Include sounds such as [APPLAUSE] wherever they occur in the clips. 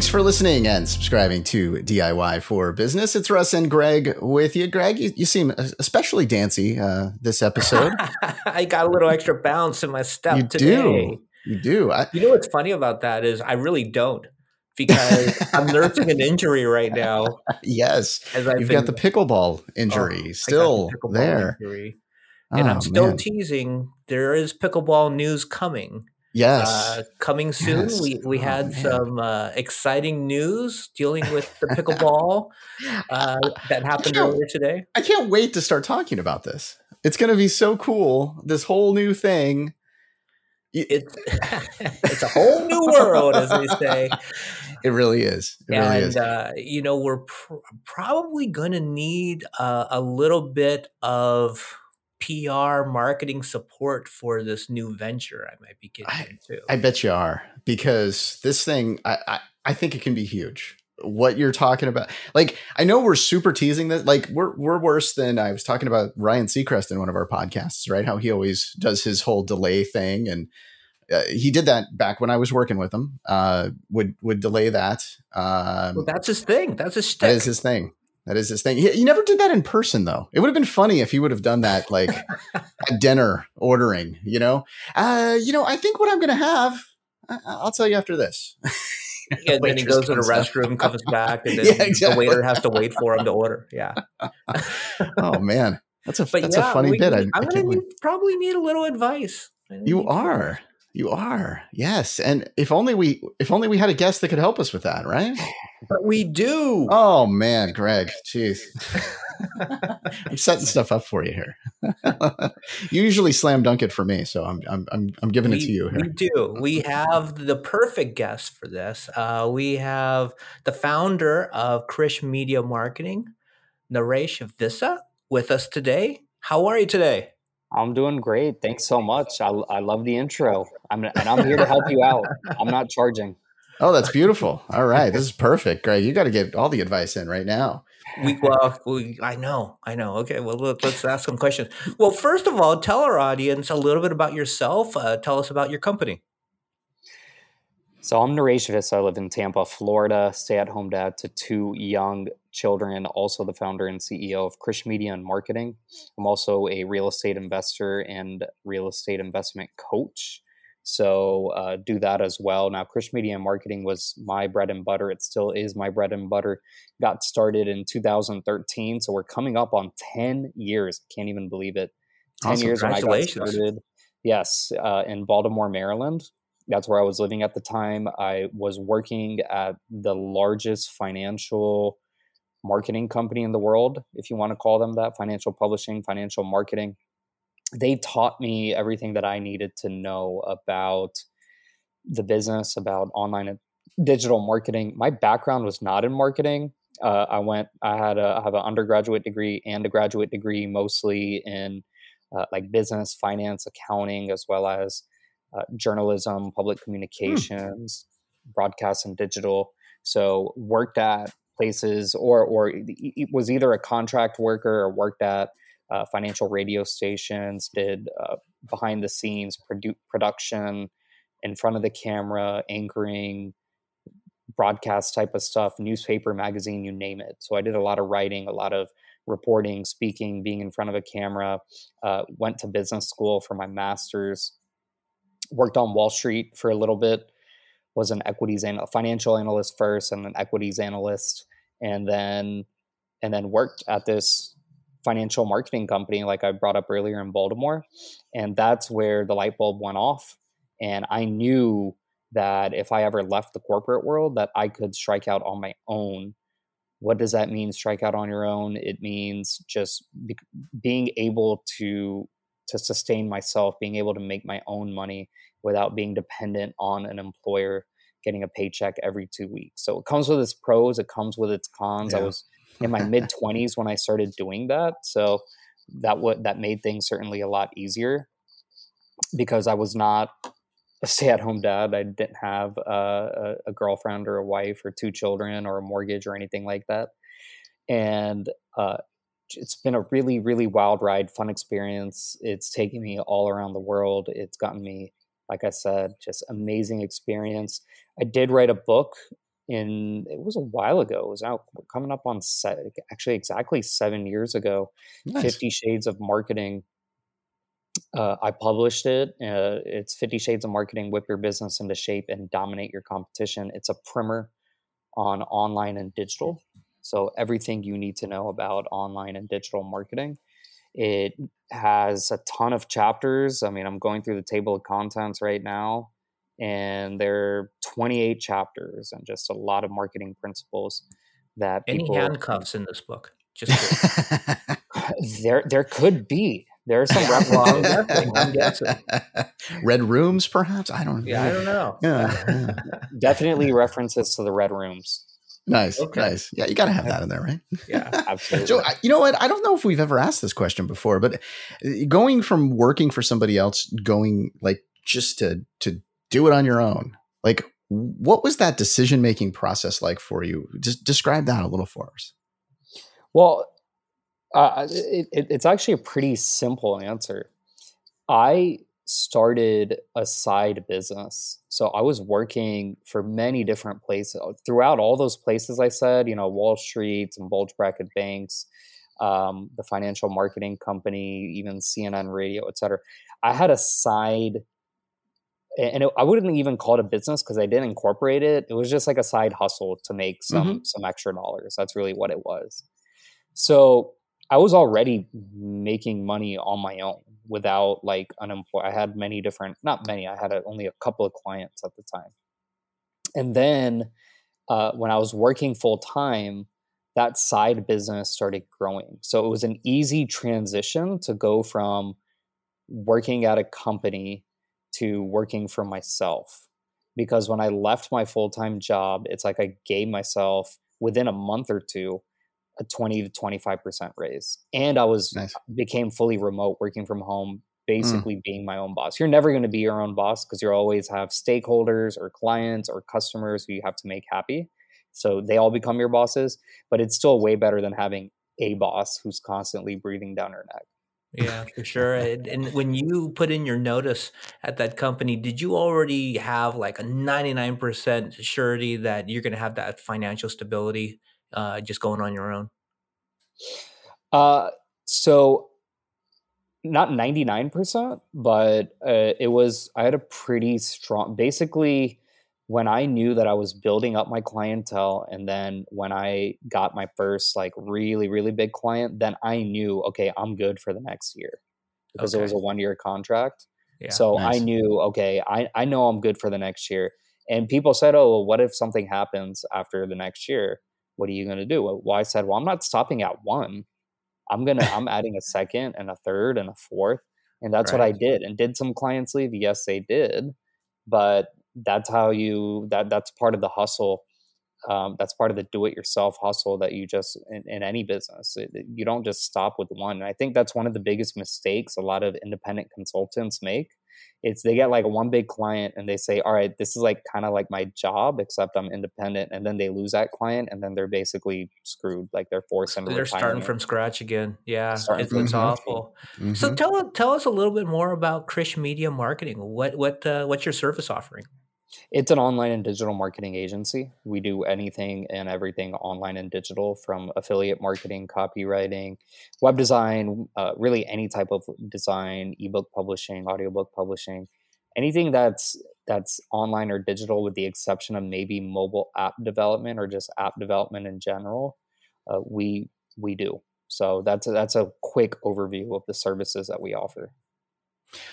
Thanks for listening and subscribing to DIY for Business. It's Russ and Greg with you. Greg, you, you seem especially dancy uh, this episode. [LAUGHS] I got a little extra bounce in my step you today. do. You do. I, You know what's funny about that is I really don't because [LAUGHS] I'm nursing an injury right now. yes. As I've You've been, got the pickleball oh, injury the still pickleball there. injury. And Oh, I'm still man. teasing. There is pickleball news coming. Yes. Uh, coming soon. Yes. We we Oh, had man. some uh, exciting news dealing with the pickleball [LAUGHS] uh, that happened earlier today. I can't wait to start talking about this. It's going to be so cool. This whole new thing. It's [LAUGHS] it's a whole new world, as they say. [LAUGHS] It really is. It really and is. uh, you know we're pr- probably going to need uh, a little bit of PR marketing support for this new venture I might be getting into. I bet you are because this thing, I, I, I think it can be huge. What you're talking about, like I know we're super teasing this, like we're we're worse than I was talking about Ryan Seacrest in one of our podcasts, right? How he always does his whole delay thing, and uh, he did that back when I was working with him. Uh, would would delay that. Um, well, that's his thing. That's his that shtick. is his thing. That is his thing. He, he never did that in person though. It would have been funny if he would have done that like [LAUGHS] at dinner ordering. You know, uh, you know. I think what I'm going to have. I- I'll tell you after this. [LAUGHS] Yeah, and then he goes to the restroom, comes back, and [LAUGHS] then Yeah, exactly. the waiter has to wait for him to order. Yeah, oh man, that's a but that's yeah, a funny we- bit. I, can't wait. need, probably need a little advice. You are. You are. Yes. And if only we if only we had a guest that could help us with that, right? but we do. Oh man, Greg. Jeez. [LAUGHS] I'm setting stuff up for you here. [LAUGHS] you usually slam dunk it for me, so I'm I'm I'm, I'm giving it to you We here. do. We have the perfect guest for this. Uh, we have the founder of Krish Media Marketing, Naresh Vissa, with us today. How are you today? I'm doing great. Thanks so much. I, I love the intro. I'm and I'm here to help you out. I'm not charging. Oh, that's beautiful. All right. This is perfect. Greg, you got to get all the advice in right now. We well, we, I know, I know. Okay, well, let, us ask some questions. Well, first of all, tell our audience a little bit about yourself. Uh, tell us about your company. So I'm Naresh Vissa. I live in Tampa, Florida. Stay-at-home dad to two young children. Also the founder and CEO of Krish Media and Marketing. I'm also a real estate investor and real estate investment coach. So uh, do that as well. Now, Krish Media and Marketing was my bread and butter. It still is my bread and butter. Got started in 2013, so we're coming up on 10 years. Can't even believe it. 10 Awesome. years when I got started. Yes, uh, in Baltimore, Maryland. That's where I was living at the time. I was working at the largest financial marketing company in the world, if you want to call them that financial publishing, financial marketing. They taught me everything that I needed to know about the business, about online and digital marketing. My background was not in marketing. Uh, I went, I had a, I have an undergraduate degree and a graduate degree, mostly in uh, like business, finance, accounting, as well as uh, journalism, public communications, broadcast, and digital. So worked at places, or or was either a contract worker or worked at uh, financial radio stations. Did uh, behind the scenes produ- production, in front of the camera, anchoring, broadcast type of stuff, newspaper, magazine, you name it. So I did a lot of writing, a lot of reporting, speaking, being in front of a camera. Uh, went to business school for my master's. Worked on Wall Street for a little bit. Was an equities and financial analyst first, and an equities analyst, and then and then worked at this financial marketing company, like I brought up earlier in Baltimore, and that's where the light bulb went off. And I knew that if I ever left the corporate world, that I could strike out on my own. What does that mean? Strike out on your own? It means just be- being able to to sustain myself, being able to make my own money without being dependent on an employer getting a paycheck every two weeks. So it comes with its pros, it comes with its cons. I was in my mid 20s when I started doing that. So that what that made things certainly a lot easier because I was not a stay-at-home dad. I didn't have a, a girlfriend or a wife or two children or a mortgage or anything like that. And uh, it's been a really, really wild ride, fun experience. It's taken me all around the world. It's gotten me, like I said, just amazing experience. I did write a book in it was a while ago. It was out coming up on set, actually exactly seven years ago. Nice. Fifty Shades of Marketing. Uh, I published it. Uh, it's Fifty Shades of Marketing: Whip Your Business into Shape and Dominate Your Competition. It's a primer on online and digital. So everything you need to know about online and digital marketing. It has a ton of chapters. I mean, I'm going through the table of contents right now, and there are 28 chapters and just a lot of marketing principles that Any people. handcuffs in this book? Just. [LAUGHS] There, there could be. There are some Well, I'm [LAUGHS] guessing. [LAUGHS] Red rooms, perhaps. I don't. Yeah, I don't know. Yeah, yeah. Definitely references to the red rooms. Nice, Okay. nice. Yeah, you got to have that in there, right? Yeah. [LAUGHS] Absolutely. So, you know what? I don't know if we've ever asked this question before, but uh, going from working for somebody else, going like just to to do it on your own, like what was that decision making process like for you? Just describe that a little for us. Well, uh, it, it, it's actually a pretty simple answer. I started a side business. So I was working for many different places. Throughout all those places I said, you know, Wall Street and bulge bracket banks, um, the financial marketing company, even CNN radio, et cetera. I had a side, and it, I wouldn't even call it a business because I didn't incorporate it. It was just like a side hustle to make some some extra dollars. That's really what it was. So I was already making money on my own without like unemployed. I had many different, not many. I had a, only a couple of clients at the time. And then uh, when I was working full time, that side business started growing. So it was an easy transition to go from working at a company to working for myself. Because when I left my full time job, it's like I gave myself within a month or two a 20 to 25% raise. And I was Nice. became fully remote working from home, mm. basically being my own boss. You're never going to be your own boss because you always have stakeholders or clients or customers who you have to make happy. So they all become your bosses, but it's still way better than having a boss who's constantly breathing down your neck. Yeah, for sure. And, and when you put in your notice at that company, did you already have like a 99% surety that you're going to have that financial stability uh, just going on your own? Uh, so not 99%, but uh, it was, I had a pretty strong, basically, when I knew that I was building up my clientele, and then when I got my first like really, really big client, then I knew, okay, I'm good for the next year because it was a one year contract. Yeah. So Nice. I knew, okay, I, I know I'm good for the next year. And people said, oh, well, what if something happens after the next year? What are you going to do? Well, I said, well, I'm not stopping at one. I'm going to, I'm [LAUGHS] adding a second and a third and a fourth. And that's what I did. And did some clients leave? Yes, they did. But that's how you, that that's part of the hustle. Um, that's part of the do-it-yourself hustle that you just in, in any business It- it- you don't just stop with one and i think that's one of the biggest mistakes a lot of independent consultants make it's they get like one big client and they say all right this is like kind of like my job except i'm independent and then they lose that client and then they're basically screwed like they're forced into They're starting from scratch again. Yeah, Starting it's, from it's awful. So Mhm. tell tell us a little bit more about Krish Media Marketing. What what uh, what's your service offering? It's an online and digital marketing agency. We do anything and everything online and digital from affiliate marketing, copywriting, web design, uh, really any type of design, ebook publishing, audiobook publishing, anything that's that's online or digital with the exception of maybe mobile app development or just app development in general. Uh, we we do. So that's a, that's a quick overview of the services that we offer.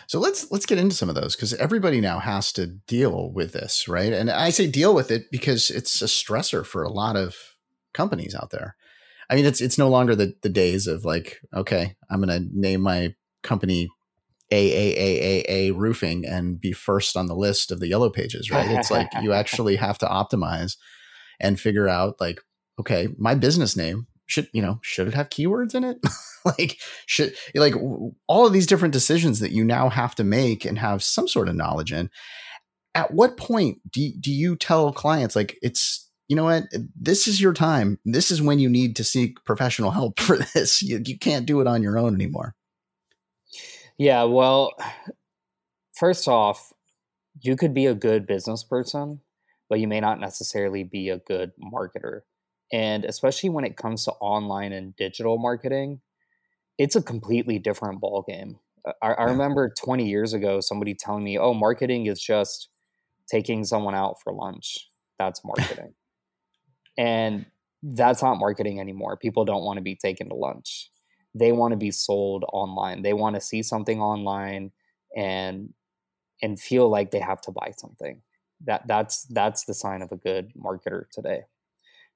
So let's let's get into some of those because everybody now has to deal with this, right? And I say deal with it because it's a stressor for a lot of companies out there. I mean, it's it's no longer the the days of like, okay, I'm going to name my company AAAAA Roofing and be first on the list of the yellow pages, right? It's like [LAUGHS] you actually have to optimize and figure out like, okay, my business name should you know should it have keywords in it? [LAUGHS] like should like all of these different decisions that you now have to make and have some sort of knowledge in at what point do, do you tell clients like it's you know what this is your time this is when you need to seek professional help [LAUGHS] for this you, you can't do it on your own anymore Yeah, well, first off, you could be a good business person, but you may not necessarily be a good marketer. And especially when it comes to online and digital marketing, it's a completely different ballgame. I, I remember 20 years ago somebody telling me, "Oh, marketing is just taking someone out for lunch. That's marketing." and that's not marketing anymore. People don't want to be taken to lunch. They want to be sold online. They want to see something online and and feel like they have to buy something. That that's that's the sign of a good marketer today.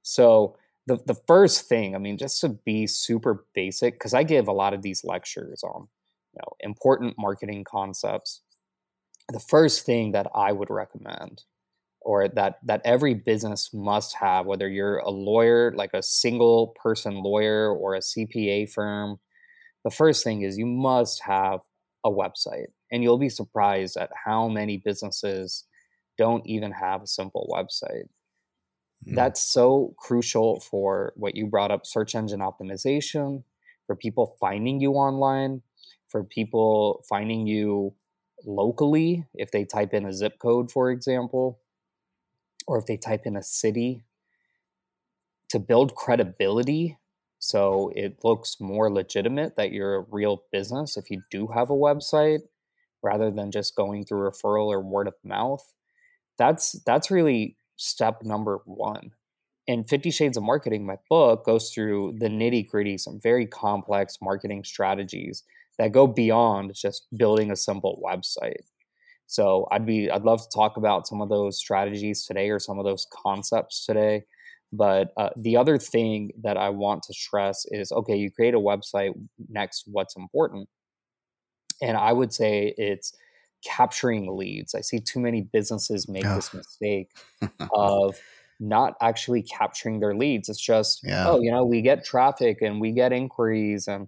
So the the first thing, I mean, just to be super basic, because I give a lot of these lectures on you know important marketing concepts. The first thing that I would recommend or that that every business must have whether you're a lawyer like a single person lawyer or a CPA firm the first thing is you must have a website and you'll be surprised at how many businesses don't even have a simple website mm. that's so crucial for what you brought up search engine optimization for people finding you online for people finding you locally if they type in a zip code for example or if they type in a city to build credibility so it looks more legitimate that you're a real business if you do have a website rather than just going through referral or word of mouth that's that's really step number 1 and 50 shades of marketing my book goes through the nitty gritty some very complex marketing strategies that go beyond just building a simple website so I'd be I'd love to talk about some of those strategies today or some of those concepts today. But uh, the other thing that I want to stress is okay, you create a website. Next, what's important? And I would say it's capturing leads. I see too many businesses make oh. this mistake [LAUGHS] of not actually capturing their leads. It's just, yeah. oh, you know, we get traffic and we get inquiries and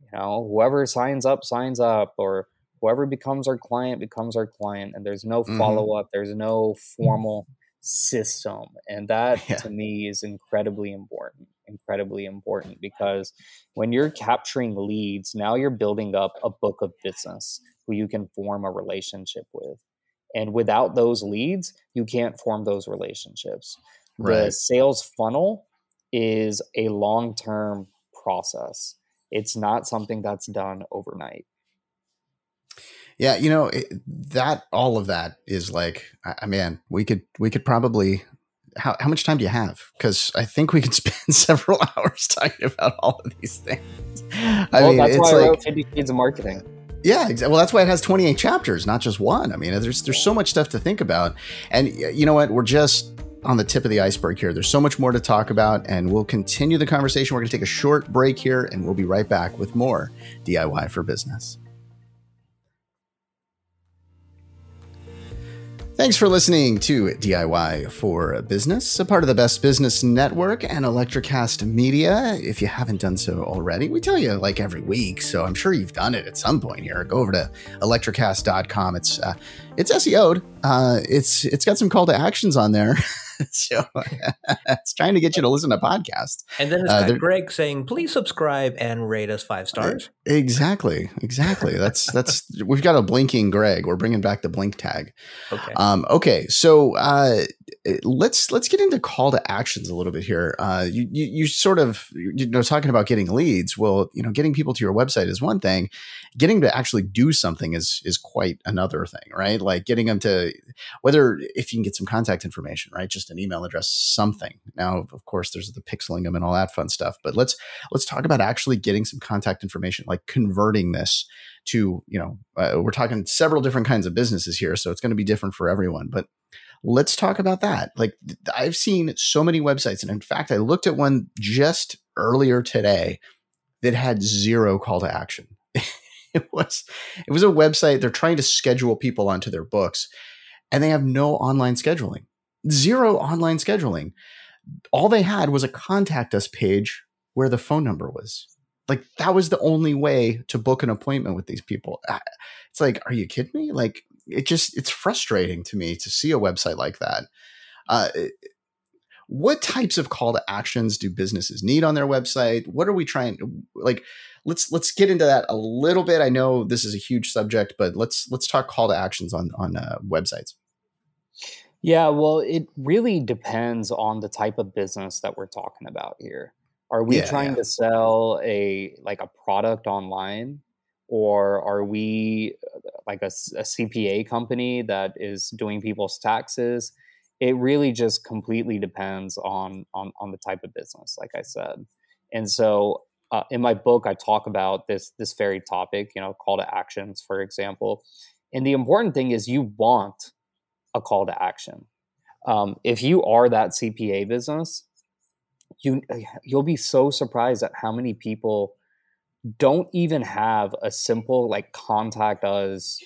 you know, whoever signs up signs up or whoever becomes our client becomes our client and there's no mm-hmm. follow up there's no formal system and that [LAUGHS] yeah. to me is incredibly important incredibly important because when you're capturing leads now you're building up a book of business who you can form a relationship with and without those leads you can't form those relationships right. the sales funnel is a long-term process it's not something that's done overnight yeah, you know it, that all of that is like, I, man, we could we could probably. How, how much time do you have? Because I think we could [LAUGHS] spend several [LAUGHS] hours talking about all of these things. I well, mean, that's it's why like, I wrote Fifty Shades of Marketing. Yeah, exactly. Well, that's why it has 28 chapters, not just one. I mean, there's there's so much stuff to think about, and you know what? We're just on the tip of the iceberg here. There's so much more to talk about, and we'll continue the conversation. We're going to take a short break here, and we'll be right back with more DIY for Business. Thanks for listening to DIY for Business, a part of the Best Business Network and Electrocast Media. If you haven't done so already, we tell you like every week, so I'm sure you've done it at some point here. Go over to electrocast.com. It's uh, it's SEO'd. Uh, it's it's got some call to actions on there. [LAUGHS] [LAUGHS] so it's trying to get you to listen to podcasts. And then it's uh, got Greg saying, "Please subscribe and rate us five stars." Exactly, exactly. That's [LAUGHS] that's we've got a blinking Greg. We're bringing back the blink tag. Okay. Um, okay. So uh, let's let's get into call to actions a little bit here. Uh, you, you you sort of you know talking about getting leads. Well, you know, getting people to your website is one thing. Getting to actually do something is is quite another thing, right? Like getting them to whether if you can get some contact information, right? Just an email address, something. Now, of course, there's the pixeling them and all that fun stuff. But let's let's talk about actually getting some contact information, like converting this to you know uh, we're talking several different kinds of businesses here, so it's going to be different for everyone, but let's talk about that. Like I've seen so many websites, and in fact, I looked at one just earlier today that had zero call to action. [LAUGHS] it was it was a website they're trying to schedule people onto their books, and they have no online scheduling, zero online scheduling. All they had was a contact us page where the phone number was. Like that was the only way to book an appointment with these people. It's like, are you kidding me? Like it just it's frustrating to me to see a website like that. Uh, what types of call to actions do businesses need on their website? What are we trying to like? Let's let's get into that a little bit. I know this is a huge subject, but let's let's talk call to actions on on uh, websites. Yeah, well, it really depends on the type of business that we're talking about here. Are we Yeah, trying yeah. to sell a like a product online or are we like a, CPA company that is doing people's taxes? It really just completely depends on on on the type of business, like I said. And so uh, in my book, I talk about this this very topic, you know, call to actions, for example. And the important thing is you want a call to action. Um, if you are that CPA business, you you'll be so surprised at how many people don't even have a simple like contact us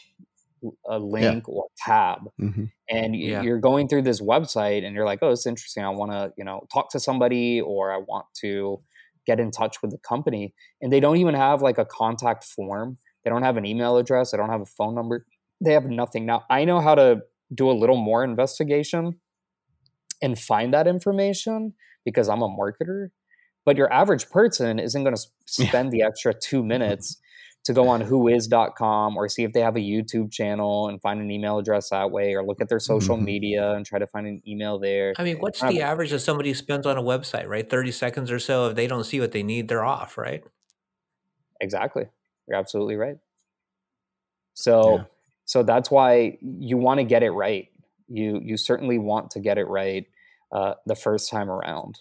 a Yeah. link or tab. Hmm and Yeah. you're going through this website and you're like oh it's interesting. I want to you know talk to somebody or i want to get in touch with the company. And they don't even have like a contact form. They don't have an email address. They don't have a phone number. They have nothing. Now i know how to do a little more investigation and find that information because i'm a marketer but your average person isn't going [LAUGHS] to Yeah. spend the extra two minutes to go on whois.com or see if they have a YouTube channel and find an email address that way or look at their social Mhm. media and try to find an email there. I mean, what's the average that somebody spends on a website, right? 30 seconds or so. If they don't see what they need, they're off, right? Exactly. You're absolutely right. So Yeah. so that's why you want to get it right. You you certainly want to get it right uh, the first time around.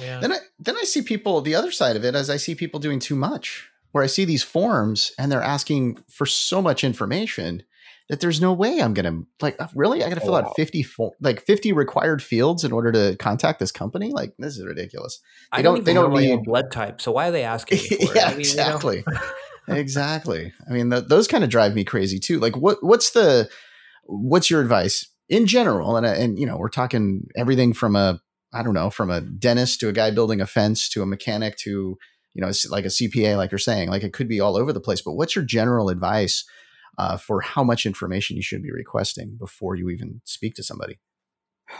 Yeah. Then I then I see people the other side of it as I see people doing too much. Where I see these forms and they're asking for so much information that there's no way I'm gonna like uh, really I gotta Oh, fill wow. out 50 fo- like 50 required fields in order to contact this company. Like this is ridiculous. I don't, don't- they don't need- blood type. So why are they asking me [LAUGHS] for it? yeah, I mean, you know, exactly. [LAUGHS] exactly. I mean, th- those kind of drive me crazy too. Like, what what's the what's your advice in general? And uh, and you know, we're talking everything from a I don't know, from a dentist to a guy building a fence to a mechanic to you know, like a CPA, like you're saying. Like, it could be all over the place. But what's your general advice uh, for how much information you should be requesting before you even speak to somebody?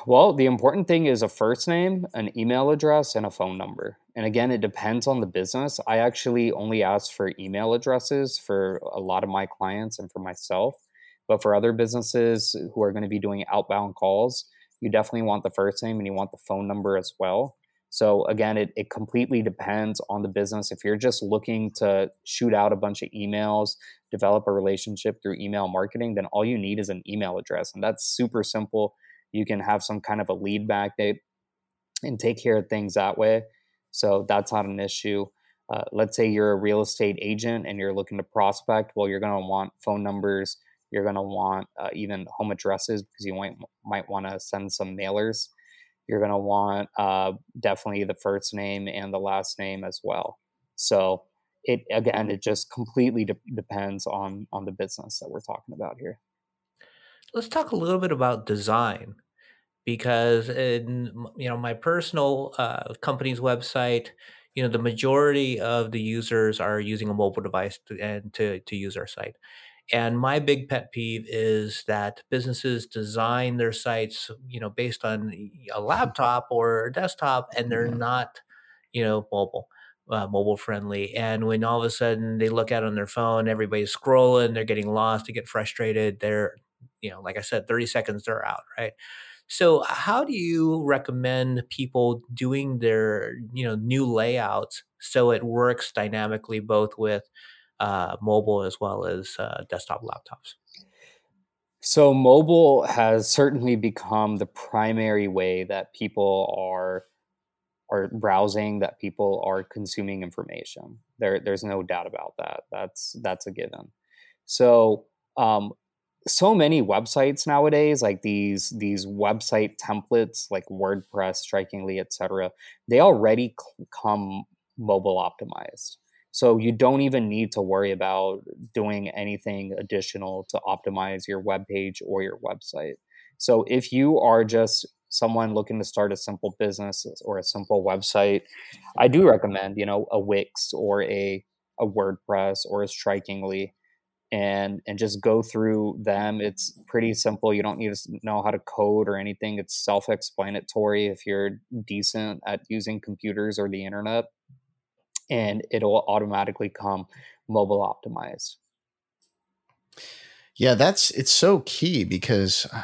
Well, the important thing is a first name, an email address, and a phone number. And again, it depends on the business. I actually only ask for email addresses for a lot of my clients and for myself. But for other businesses who are going to be doing outbound calls, you definitely want the first name and you want the phone number as well. So again, it, it completely depends on the business. If you're just looking to shoot out a bunch of emails, develop a relationship through email marketing, then all you need is an email address. And that's super simple you can have some kind of a lead magnet and take care of things that way. So that's not an issue. Uh, let's say you're a real estate agent and you're looking to prospect. Well, you're going to want phone numbers. You're going to want uh, even home addresses because you might might want to send some mailers. You're going to want uh, definitely the first name and the last name as well. So it again, it just completely de- depends on on the business that we're talking about here. Let's talk a little bit about design because in you know my personal uh, company's website, you know the majority of the users are using a mobile device to, and to to use our site. And my big pet peeve is that businesses design their sites, you know, based on a [LAUGHS] laptop or a desktop, and they're Yeah. not, you know, mobile, uh, mobile friendly. And when all of a sudden they look at it on their phone, everybody's scrolling, they're getting lost, they get frustrated. They're, you know, like I said, thirty seconds they're out, right? So, how do you recommend people doing their, you know, new layouts so it works dynamically both with uh, mobile as well as uh, desktop laptops? So mobile has certainly become the primary way that people are are browsing, that people are consuming information. There, there's no doubt about that. That's that's a given. So, um, so many websites nowadays, like these these website templates, like WordPress, Strikingly, etc., they already come mobile optimized. So you don't even need to worry about doing anything additional to optimize your web page or your website. So if you are just someone looking to start a simple business or a simple website, I do recommend, you know, a Wix or a a WordPress or a Strikingly and and just go through them. It's pretty simple. You don't need to know how to code or anything. It's self-explanatory if you're decent at using computers or the internet and it'll automatically come mobile optimized. Yeah, that's it's so key because uh,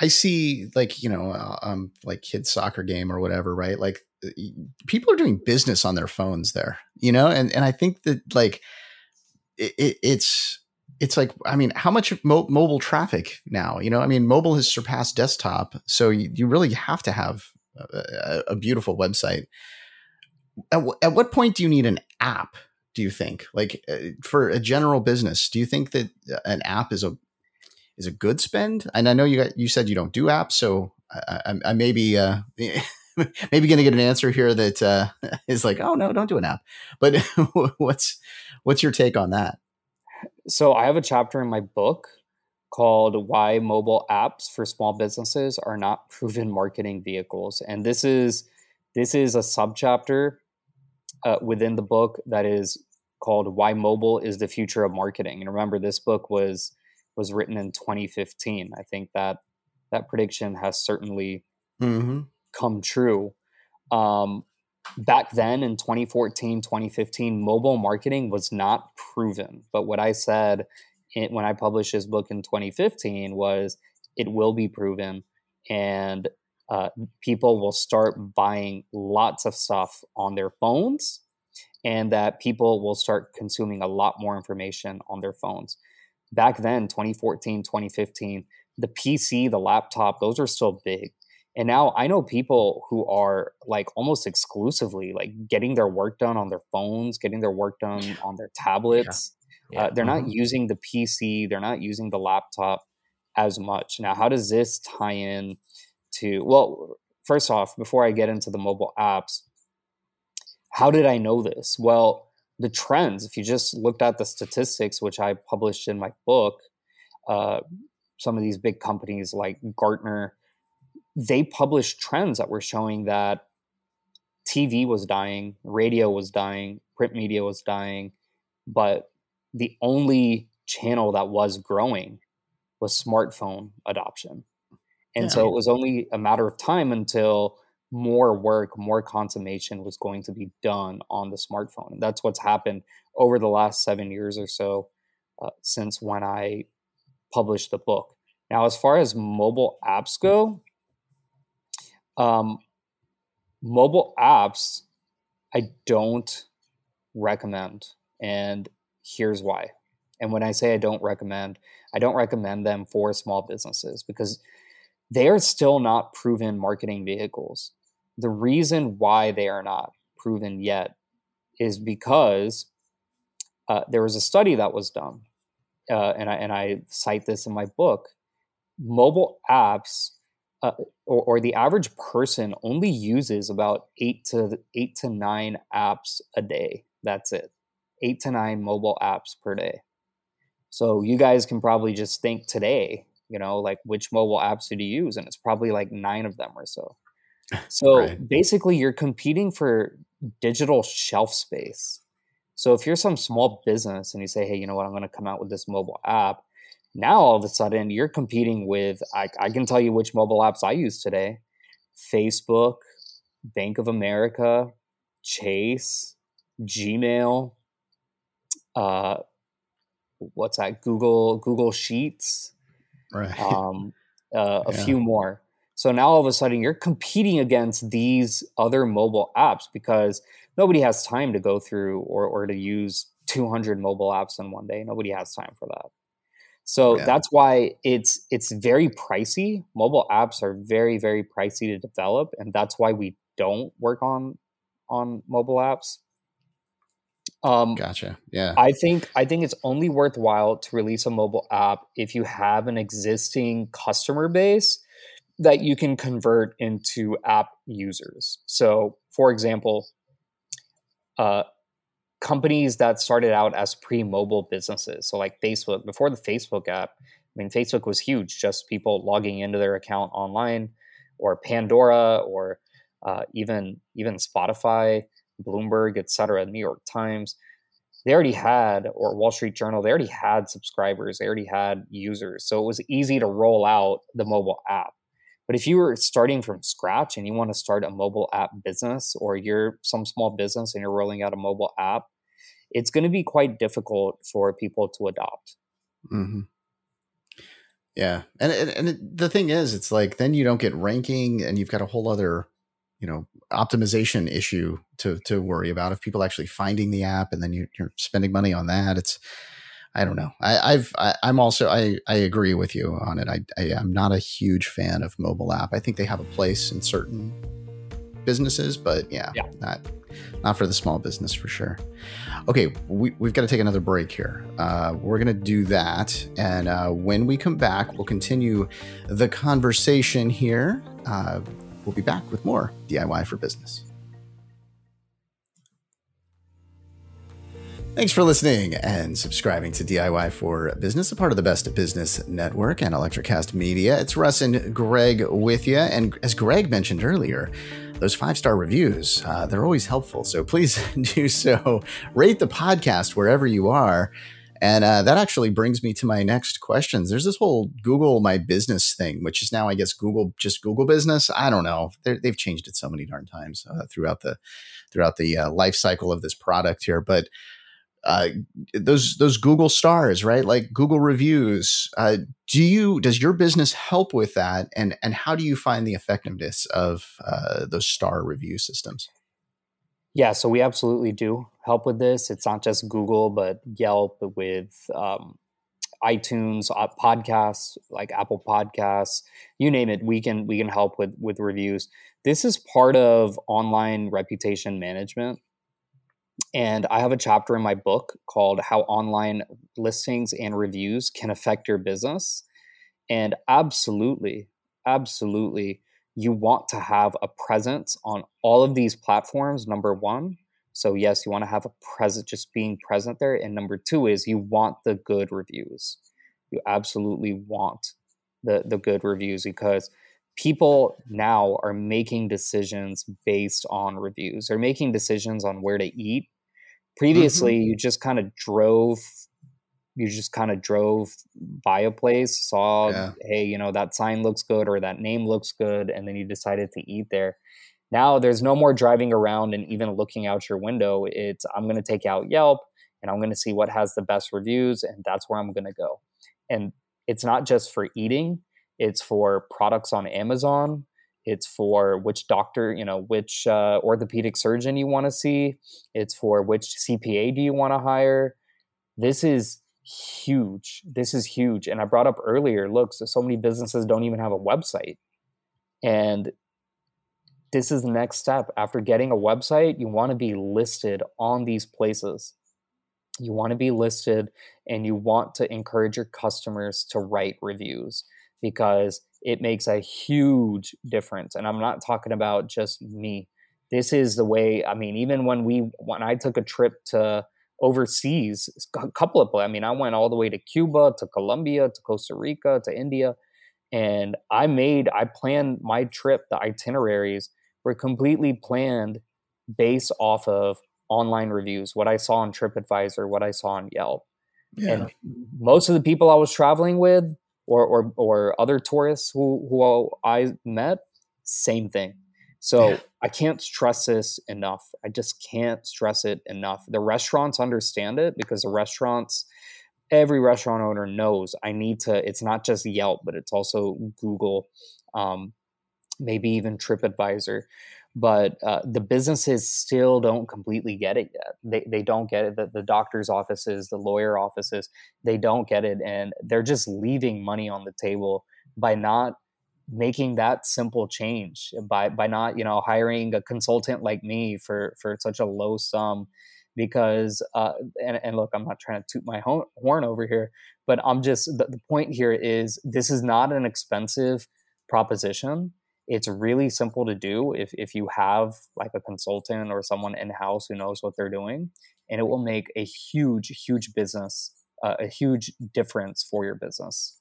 I see like you know uh, um like kids soccer game or whatever, right? Like uh, people are doing business on their phones there, you know, and and I think that like it, it, it's it's like I mean, how much mo- mobile traffic now? You know, I mean, mobile has surpassed desktop, so you, you really have to have a, a beautiful website. At, w- at what point do you need an app? Do you think, like, uh, for a general business, do you think that uh, an app is a is a good spend? And I know you got, you said you don't do apps, so I, I, I may be uh, [LAUGHS] maybe going to get an answer here that uh, [LAUGHS] is like, oh no, don't do an app. But [LAUGHS] what's what's your take on that? So I have a chapter in my book called "Why Mobile Apps for Small Businesses Are Not Proven Marketing Vehicles," and this is this is a subchapter uh, within the book that is called "Why Mobile is the Future of Marketing." And remember, this book was was written in 2015. I think that that prediction has certainly mm-hmm. come true. Um, back then in 2014, 2015, mobile marketing was not proven. But what I said in, when I published this book in 2015 was it will be proven and uh, people will start buying lots of stuff on their phones and that people will start consuming a lot more information on their phones back then 2014 2015 the pc the laptop those are still big and now i know people who are like almost exclusively like getting their work done on their phones getting their work done [LAUGHS] on their tablets yeah. Yeah. Uh, they're mm-hmm. not using the pc they're not using the laptop as much now how does this tie in to well first off before i get into the mobile apps how did i know this well the trends, if you just looked at the statistics, which I published in my book, uh, some of these big companies like Gartner, they published trends that were showing that TV was dying, radio was dying, print media was dying, but the only channel that was growing was smartphone adoption. And yeah. so it was only a matter of time until more work, more consummation was going to be done on the smartphone. And that's what's happened over the last seven years or so uh, since when I published the book. Now, as far as mobile apps go, um, mobile apps I don't recommend. And here's why. And when I say I don't recommend, I don't recommend them for small businesses because they are still not proven marketing vehicles the reason why they are not proven yet is because uh, there was a study that was done, uh, and, I, and I cite this in my book. Mobile apps, uh, or, or, the average person, only uses about eight to eight to nine apps a day. That's it, eight to nine mobile apps per day. So you guys can probably just think today, you know, like which mobile apps do you use, and it's probably like nine of them or so. [LAUGHS] So right. basically, you're competing for digital shelf space. So if you're some small business and you say, hey, you know what, I'm going to come out with this mobile app, now all of a sudden you're competing with, I, I can tell you which mobile apps I use today Facebook, Bank of America, Chase, Gmail, uh, what's that? Google, Google Sheets, right. [LAUGHS] um, uh, a yeah. few more. So now all of a sudden you're competing against these other mobile apps because nobody has time to go through or, or to use 200 mobile apps in one day. Nobody has time for that. So yeah. that's why it's it's very pricey. Mobile apps are very very pricey to develop, and that's why we don't work on on mobile apps. Um, gotcha. Yeah. I think I think it's only worthwhile to release a mobile app if you have an existing customer base that you can convert into app users. So, for example, uh, companies that started out as pre-mobile businesses, so like Facebook, before the Facebook app, I mean, Facebook was huge, just people logging into their account online, or Pandora, or uh, even even Spotify, Bloomberg, etc., New York Times. They already had, or Wall Street Journal, they already had subscribers, they already had users, so it was easy to roll out the mobile app. But if you were starting from scratch and you want to start a mobile app business or you're some small business and you're rolling out a mobile app, it's going to be quite difficult for people to adopt. Mm-hmm. Yeah, and and, and the thing is, it's like then you don't get ranking, and you've got a whole other you know optimization issue to to worry about. If people actually finding the app and then you, are spending money on that it's i don't know. I, i've I, am also i i agree with you on it. I, I am not a huge fan of mobile app. I think they have a place in certain businesses but yeah, yeah. not not for the small business for sure. Okay we, we've got to take another break here. Uh, we're going to do that and uh, when we come back we'll continue the conversation here. Uh, We'll be back with more DIY for Business. Thanks for listening and subscribing to DIY for Business, a part of the Best of Business Network and Electrocast Media. It's Russ and Greg with you. And as Greg mentioned earlier, those five star reviews, uh, they're always helpful. So please [LAUGHS] do so. Rate the podcast wherever you are. And uh, that actually brings me to my next questions. There's this whole Google My Business thing, which is now, I guess, Google just Google Business. I don't know. they have changed it so many darn times uh, throughout the throughout the uh, life cycle of this product here. But uh, those those Google stars, right? Like Google reviews. Uh, do you does your business help with that? And and how do you find the effectiveness of uh, those star review systems? Yeah, so we absolutely do help with this. It's not just Google, but Yelp with um, iTunes, uh, podcasts like Apple Podcasts, you name it. We can we can help with with reviews. This is part of online reputation management, and I have a chapter in my book called "How Online Listings and Reviews Can Affect Your Business." And absolutely, absolutely, you want to have a presence on all of these platforms, number one. So, yes, you want to have a present, just being present there. And number two is you want the good reviews. You absolutely want the, the good reviews because people now are making decisions based on reviews. They're making decisions on where to eat. Previously, mm-hmm. you just kind of drove you just kind of drove by a place, saw, yeah. hey, you know, that sign looks good or that name looks good, and then you decided to eat there. Now there's no more driving around and even looking out your window. It's I'm going to take out Yelp and I'm going to see what has the best reviews, and that's where I'm going to go. And it's not just for eating, it's for products on Amazon. It's for which doctor, you know, which uh, orthopedic surgeon you want to see. It's for which CPA do you want to hire. This is huge. This is huge. And I brought up earlier, look, so, so many businesses don't even have a website. And this is the next step. After getting a website, you want to be listed on these places. You want to be listed and you want to encourage your customers to write reviews because it makes a huge difference. And I'm not talking about just me. This is the way, I mean, even when we, when I took a trip to overseas, a couple of, I mean, I went all the way to Cuba, to Colombia, to Costa Rica, to India. And I made, I planned my trip, the itineraries were completely planned based off of online reviews, what I saw on TripAdvisor, what I saw on Yelp. Yeah. And most of the people I was traveling with or, or, or other tourists who, who I met, same thing. So yeah. I can't stress this enough. I just can't stress it enough. The restaurants understand it because the restaurants, every restaurant owner knows I need to, it's not just Yelp, but it's also Google, um, maybe even TripAdvisor. But uh, the businesses still don't completely get it yet. They, they don't get it. The, the doctor's offices, the lawyer offices, they don't get it. And they're just leaving money on the table by not making that simple change by by not you know hiring a consultant like me for for such a low sum because uh, and, and look i'm not trying to toot my horn over here but i'm just the, the point here is this is not an expensive proposition. It's really simple to do if, if you have like a consultant or someone in house who knows what they're doing and it will make a huge huge business uh, a huge difference for your business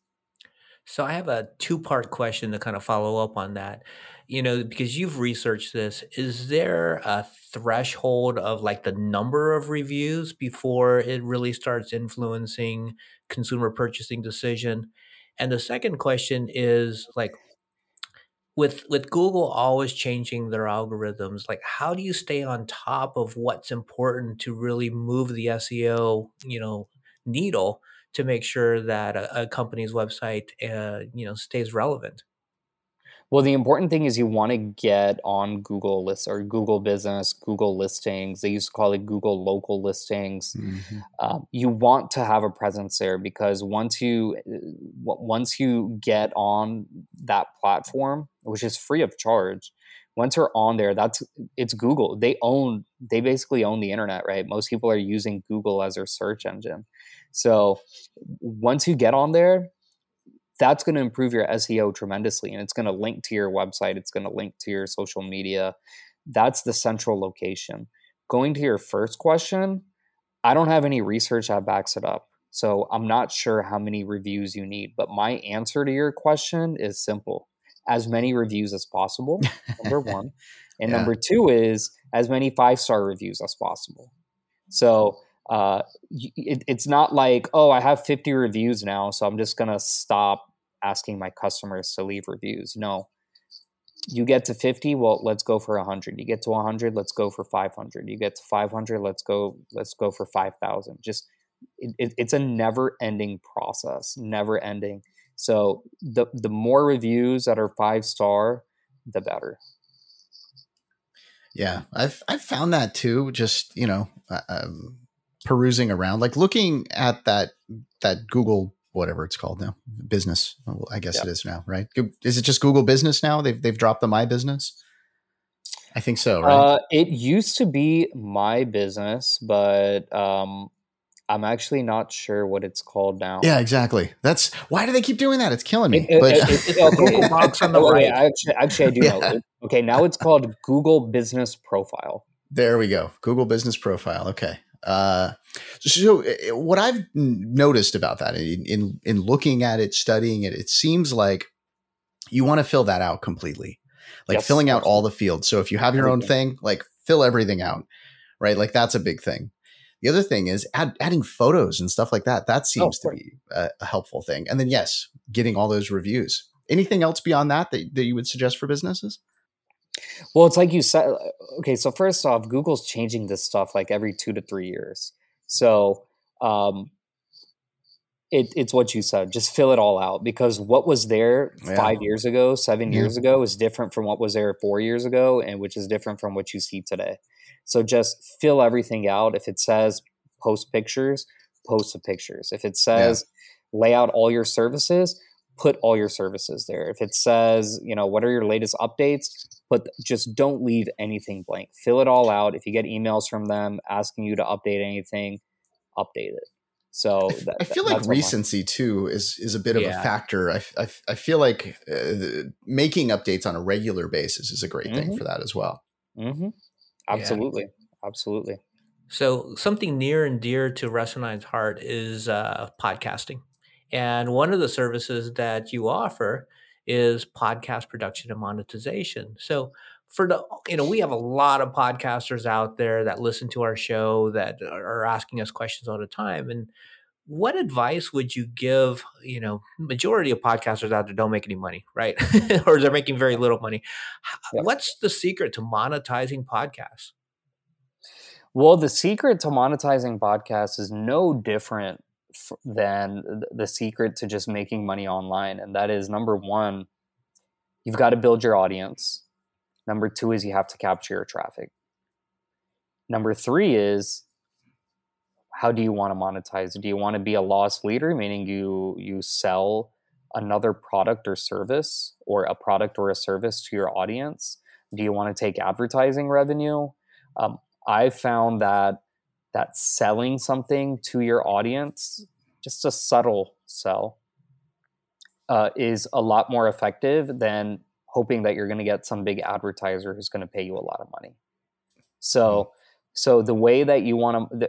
so I have a two-part question to kind of follow up on that. You know, because you've researched this, is there a threshold of like the number of reviews before it really starts influencing consumer purchasing decision? And the second question is like with with Google always changing their algorithms, like how do you stay on top of what's important to really move the SEO, you know, needle to make sure that a, a company's website, uh, you know, stays relevant? Well, the important thing is you want to get on Google lists or Google Business, Google Listings. They used to call it Google Local Listings. Mm-hmm. Um, you want to have a presence there because once you uh, once you get on that platform, which is free of charge, once you're on there, that's it's Google. They own they basically own the internet, right? Most people are using Google as their search engine. So once you get on there, that's going to improve your SEO tremendously and it's going to link to your website, it's going to link to your social media. That's the central location. Going to your first question, I don't have any research that backs it up. So I'm not sure how many reviews you need, but my answer to your question is simple. As many reviews as possible, [LAUGHS] number 1. And yeah. number 2 is as many 5-star reviews as possible. So uh, it, it's not like, oh, I have 50 reviews now, so I'm just going to stop asking my customers to leave reviews. No. You get to 50, well, let's go for 100. You get to 100, let's go for 500. You get to 500, let's go let's go for 5000. Just it, it, it's a never-ending process, never ending. So the the more reviews that are 5 star, the better. Yeah, I've I've found that too. Just you know, uh, um, perusing around, like looking at that that Google whatever it's called now, business. I guess it is now, right? Is it just Google Business now? They've they've dropped the My Business. I think so, right? Uh, it used to be My Business, but um, I'm actually not sure what it's called now. Yeah, exactly. That's why do they keep doing that? It's killing me. It, but it, it, [LAUGHS] Google Box on the right. Actually, actually, I do [LAUGHS] yeah. know. Okay, now it's called Google Business Profile. There we go. Google Business Profile. Okay. Uh, so eh, eh, what I've noticed about that in, in, in looking at it, studying it, it seems like you want to fill that out completely, like yes, filling out all the fields. So if you have your own thing, like fill everything out, right? Like that's a big thing. The other thing is add, adding photos and stuff like that. That oh, seems oh, to be a, a, helpful thing. And then yes, getting all those reviews. Anything else beyond that, that that you would suggest for businesses? Well, it's like you said. Okay, so first off, Google's changing this stuff like every two to three years. So um, it, it's what you said. Just fill it all out because what was there yeah. five years ago, seven yeah. years ago, is different from what was there four years ago, and which is different from what you see today. So just fill everything out. If it says post pictures, post the pictures. If it says yeah. lay out all your services, put all your services there. If it says, you know, what are your latest updates, but just don't leave anything blank. Fill it all out. If you get emails from them asking you to update anything, update it. So that, I feel like recency too is is a bit of yeah. a factor. I, I, I feel like uh, making updates on a regular basis is a great mm-hmm. thing for that as well. Mm-hmm. Absolutely, yeah. absolutely. So something near and dear to I's heart is uh, podcasting, and one of the services that you offer is podcast production and monetization. So for the you know we have a lot of podcasters out there that listen to our show that are asking us questions all the time and what advice would you give you know majority of podcasters out there don't make any money right mm-hmm. [LAUGHS] or they're making very little money what's the secret to monetizing podcasts well the secret to monetizing podcasts is no different than the secret to just making money online. And that is number one, you've got to build your audience. Number two is you have to capture your traffic. Number three is how do you want to monetize? Do you want to be a loss leader, meaning you you sell another product or service or a product or a service to your audience? Do you want to take advertising revenue? Um, I found that that selling something to your audience, just a subtle sell, uh, is a lot more effective than hoping that you're going to get some big advertiser who's going to pay you a lot of money. So, mm-hmm. so the way that you want to,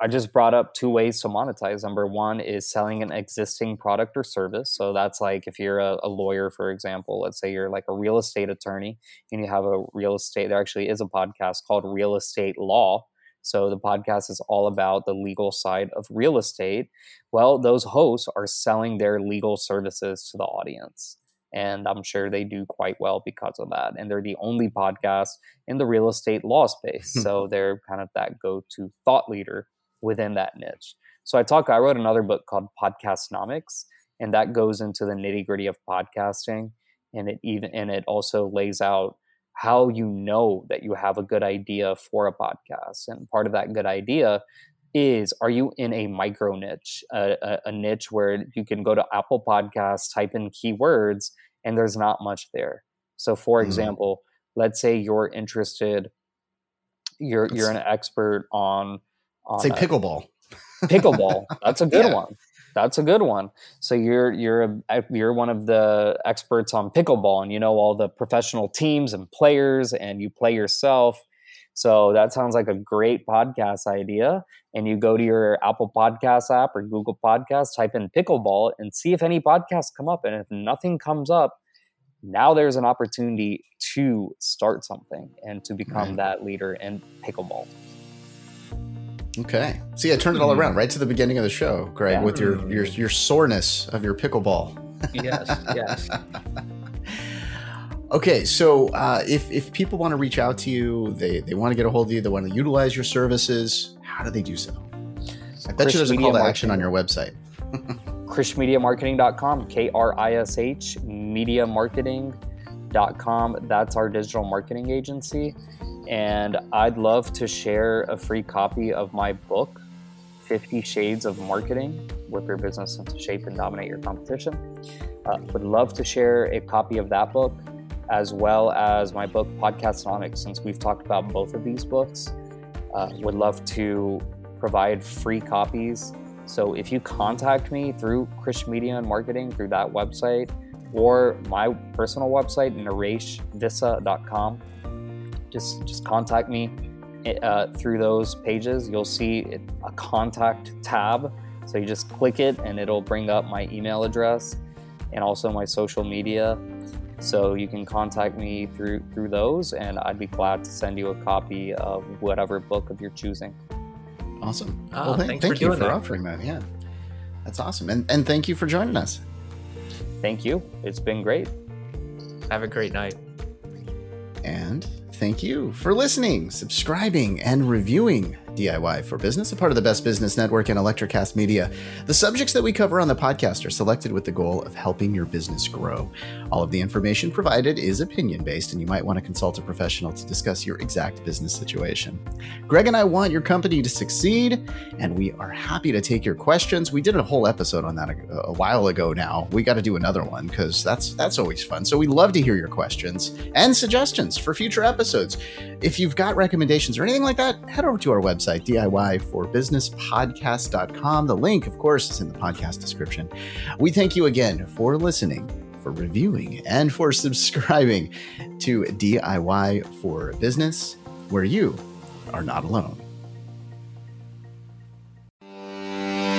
I just brought up two ways to monetize. Number one is selling an existing product or service. So that's like if you're a, a lawyer, for example, let's say you're like a real estate attorney and you have a real estate. There actually is a podcast called Real Estate Law so the podcast is all about the legal side of real estate. Well, those hosts are selling their legal services to the audience. And I'm sure they do quite well because of that. And they're the only podcast in the real estate law space. Hmm. so they're kind of that go to thought leader within that niche. So I talk. I wrote another book called Podcastnomics, and that goes into the nitty gritty of podcasting, and it even and it also lays out how you know that you have a good idea for a podcast. And part of that good idea is are you in a micro niche, a, a, a, niche where you can go to Apple Podcasts, type in keywords, and there's not much there. So, for mm example, let's say you're interested, you're you're an expert on, on say pickleball. pickleball. [LAUGHS] That's a good yeah. one. That's a good one. So you're you're a, you're one of the experts on pickleball, and you know all the professional teams and players, and you play yourself. So that sounds like a great podcast idea. And you go to your Apple Podcast app or Google Podcast, type in pickleball, and see if any podcasts come up. And if nothing comes up, now there's an opportunity to start something and to become right. that leader in pickleball. Okay. See, I turned it all around mm-hmm. right to the beginning of the show, Greg, yeah. with your your your soreness of your pickleball. yes, yes. [LAUGHS] okay, so uh, if if people want to reach out to you, they they want to get a hold of you, they want to utilize your services, how do they do so? I bet Krish you there's a call to action on your website. [LAUGHS] KrishMediaMarketing.com, K R I S H, MediaMarketing.com. That's our digital marketing agency. And I'd love to share a free copy of my book, 50 Shades of Marketing Whip Your Business into Shape and Dominate Your Competition. Uh, would love to share a copy of that book as well as my book, Podcastnomics, since we've talked about both of these books. Uh, would love to provide free copies. So if you contact me through Krish Media and Marketing through that website or my personal website, nareshvissa.com, just just contact me uh, through those pages. You'll see a contact tab. So you just click it and it'll bring up my email address and also my social media. So you can contact me through through those and I'd be glad to send you a copy of whatever book of your choosing. Awesome. Oh, well, thank, thank you for that. offering that. Yeah. That's awesome. And and thank you for joining us. Thank you. It's been great. Have a great night. And thank you for listening, subscribing, and reviewing DIY for Business, a part of the Best Business Network and Electrocast Media. The subjects that we cover on the podcast are selected with the goal of helping your business grow. All of the information provided is opinion based, and you might want to consult a professional to discuss your exact business situation. Greg and I want your company to succeed, and we are happy to take your questions. We did a whole episode on that a, a while ago now. We got to do another one because that's that's always fun. So we love to hear your questions and suggestions for future episodes. If you've got recommendations or anything like that, head over to our website website, DIYforbusinesspodcast.com. The link, of course, is in the podcast description. We thank you again for listening, for reviewing, and for [LAUGHS] subscribing to DIY for Business, where you are not alone.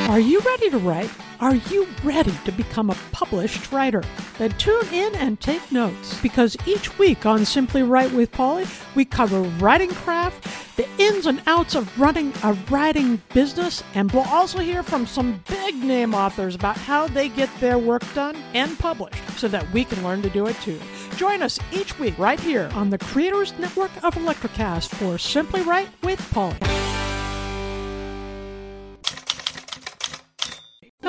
Are you ready to write? Are you ready to become a published writer? Then tune in and take notes because each week on Simply Write with Polly, we cover writing craft, the ins and outs of running a writing business, and we'll also hear from some big name authors about how they get their work done and published so that we can learn to do it too. Join us each week right here on the Creators Network of Electrocast for Simply Write with Polly.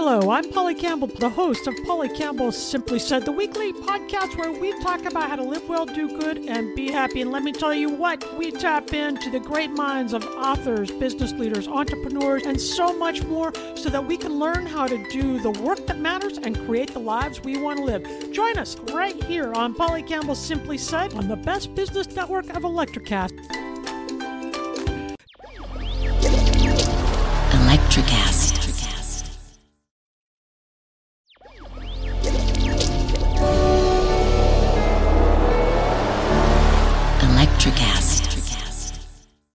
Hello, I'm Polly Campbell, the host of Polly Campbell Simply Said, the weekly podcast where we talk about how to live well, do good, and be happy. And let me tell you what, we tap into the great minds of authors, business leaders, entrepreneurs, and so much more so that we can learn how to do the work that matters and create the lives we want to live. Join us right here on Polly Campbell Simply Said on the best business network of Electrocast. Electrocast.